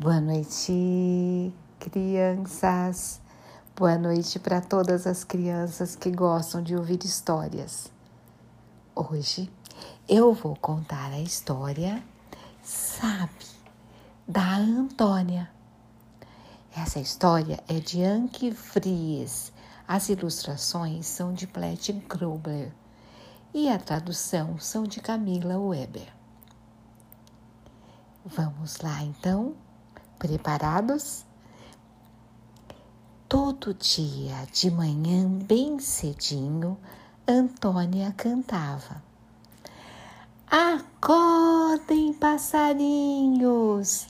Boa noite, crianças. Boa noite para todas as crianças que gostam de ouvir histórias. Hoje eu vou contar a história, sabe, da Antônia. Essa história é de Anke Fries. As ilustrações são de Plet Grobler e a tradução são de Camila Weber. Vamos lá então? Preparados? Todo dia de manhã, bem cedinho, Antônia cantava. Acordem, passarinhos,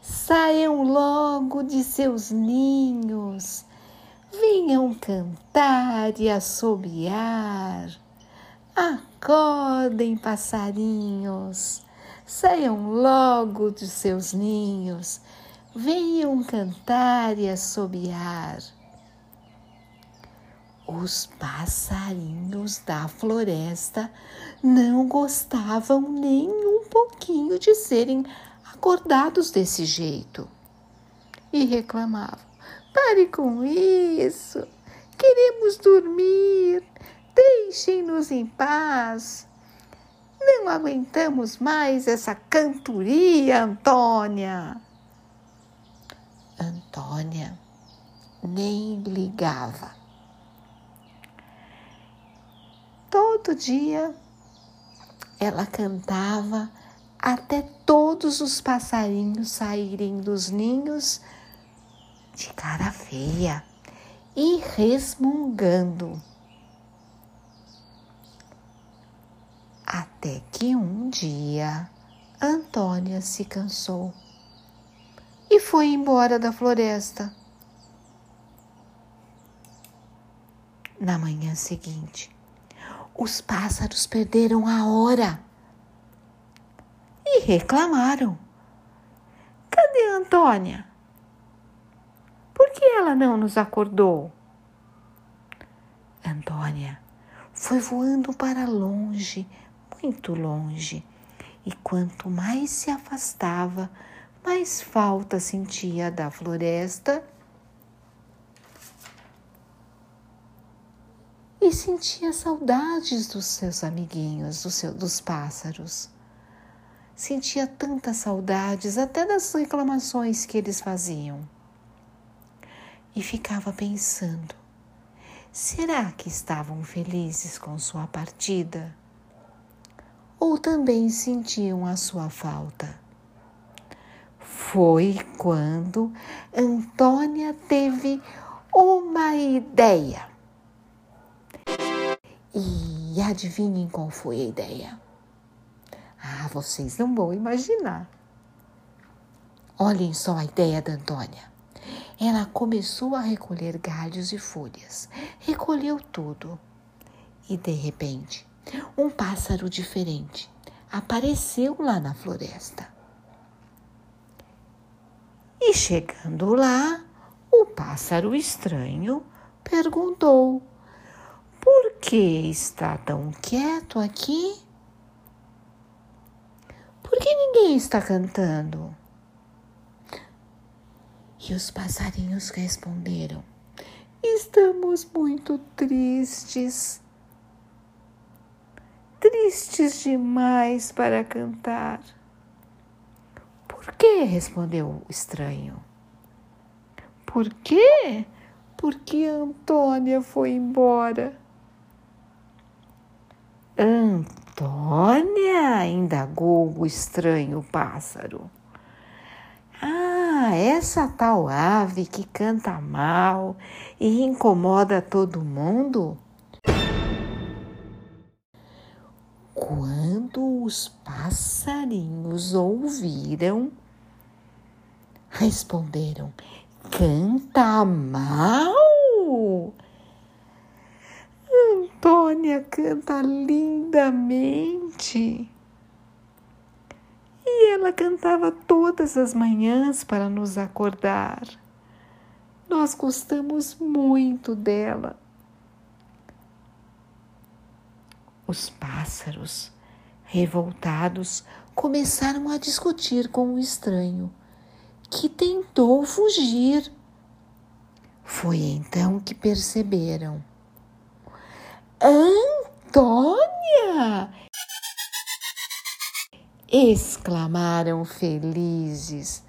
saiam logo de seus ninhos, venham cantar e assobiar. Acordem, passarinhos, saiam logo de seus ninhos, venham cantar e assobiar. Os passarinhos da floresta não gostavam nem um pouquinho de serem acordados desse jeito e reclamavam: pare com isso, queremos dormir, deixem-nos em paz. Não aguentamos mais essa cantoria, Antônia. Antônia nem ligava. Todo dia ela cantava até todos os passarinhos saírem dos ninhos de cara feia e resmungando. Até que um dia Antônia se cansou e foi embora da floresta. Na manhã seguinte, os pássaros perderam a hora e reclamaram. Cadê Antônia? Por que ela não nos acordou? Antônia foi voando para longe, muito longe, e quanto mais se afastava, mais falta sentia da floresta e sentia saudades dos seus amiguinhos, do seu, dos pássaros. Sentia tantas saudades, até das reclamações que eles faziam. E ficava pensando: será que estavam felizes com sua partida? Ou também sentiam a sua falta? Foi quando Antônia teve uma ideia. E adivinhem qual foi a ideia? Ah, vocês não vão imaginar. Olhem só a ideia da Antônia. Ela começou a recolher galhos e folhas. Recolheu tudo. E de repente, um pássaro diferente apareceu lá na floresta. E chegando lá, o pássaro estranho perguntou: Por que está tão quieto aqui? Por que ninguém está cantando? E os passarinhos responderam: Estamos muito tristes. Tristes demais para cantar. Por quê? respondeu o estranho. Por quê? Porque Antônia foi embora. Antônia? indagou o estranho pássaro. Ah, essa tal ave que canta mal e incomoda todo mundo? Quando os passarinhos ouviram, responderam: Canta mal? Antônia canta lindamente. E ela cantava todas as manhãs para nos acordar. Nós gostamos muito dela. Os pássaros, revoltados, começaram a discutir com o estranho, que tentou fugir. Foi então que perceberam. Antônia! exclamaram felizes.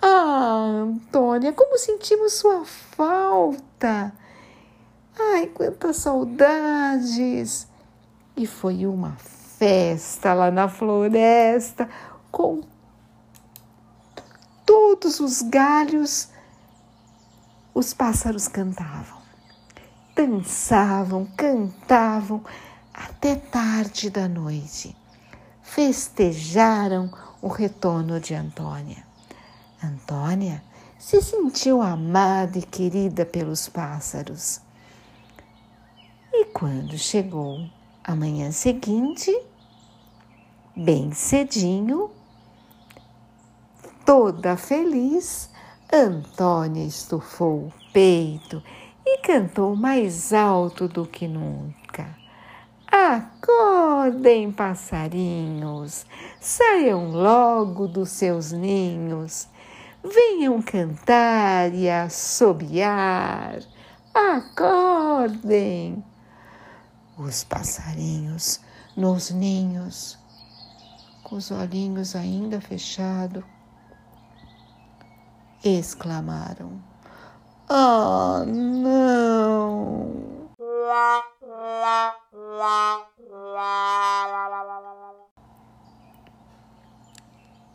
Ah, Antônia, como sentimos sua falta! Ai, quantas saudades! E foi uma festa lá na floresta com todos os galhos. Os pássaros cantavam, dançavam, cantavam até tarde da noite. Festejaram o retorno de Antônia. Antônia se sentiu amada e querida pelos pássaros. E quando chegou a manhã seguinte, bem cedinho, toda feliz, Antônia estufou o peito e cantou mais alto do que nunca. Acordem, passarinhos, saiam logo dos seus ninhos venham cantar e assobiar. Acordem! Os passarinhos nos ninhos, com os olhinhos ainda fechados, exclamaram: Oh, não!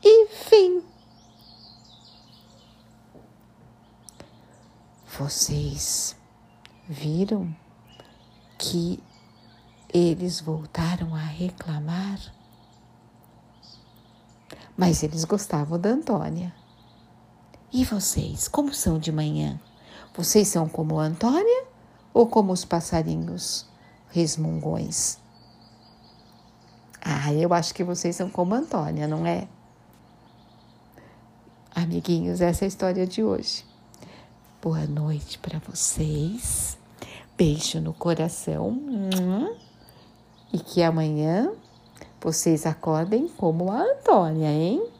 E fim. Vocês viram que eles voltaram a reclamar? Mas eles gostavam da Antônia. E vocês, como são de manhã? Vocês são como Antônia ou como os passarinhos resmungões? Ah, eu acho que vocês são como Antônia, não é? Amiguinhos, essa é a história de hoje. Boa noite para vocês. Beijo no coração. E que amanhã vocês acordem como a Antônia, hein?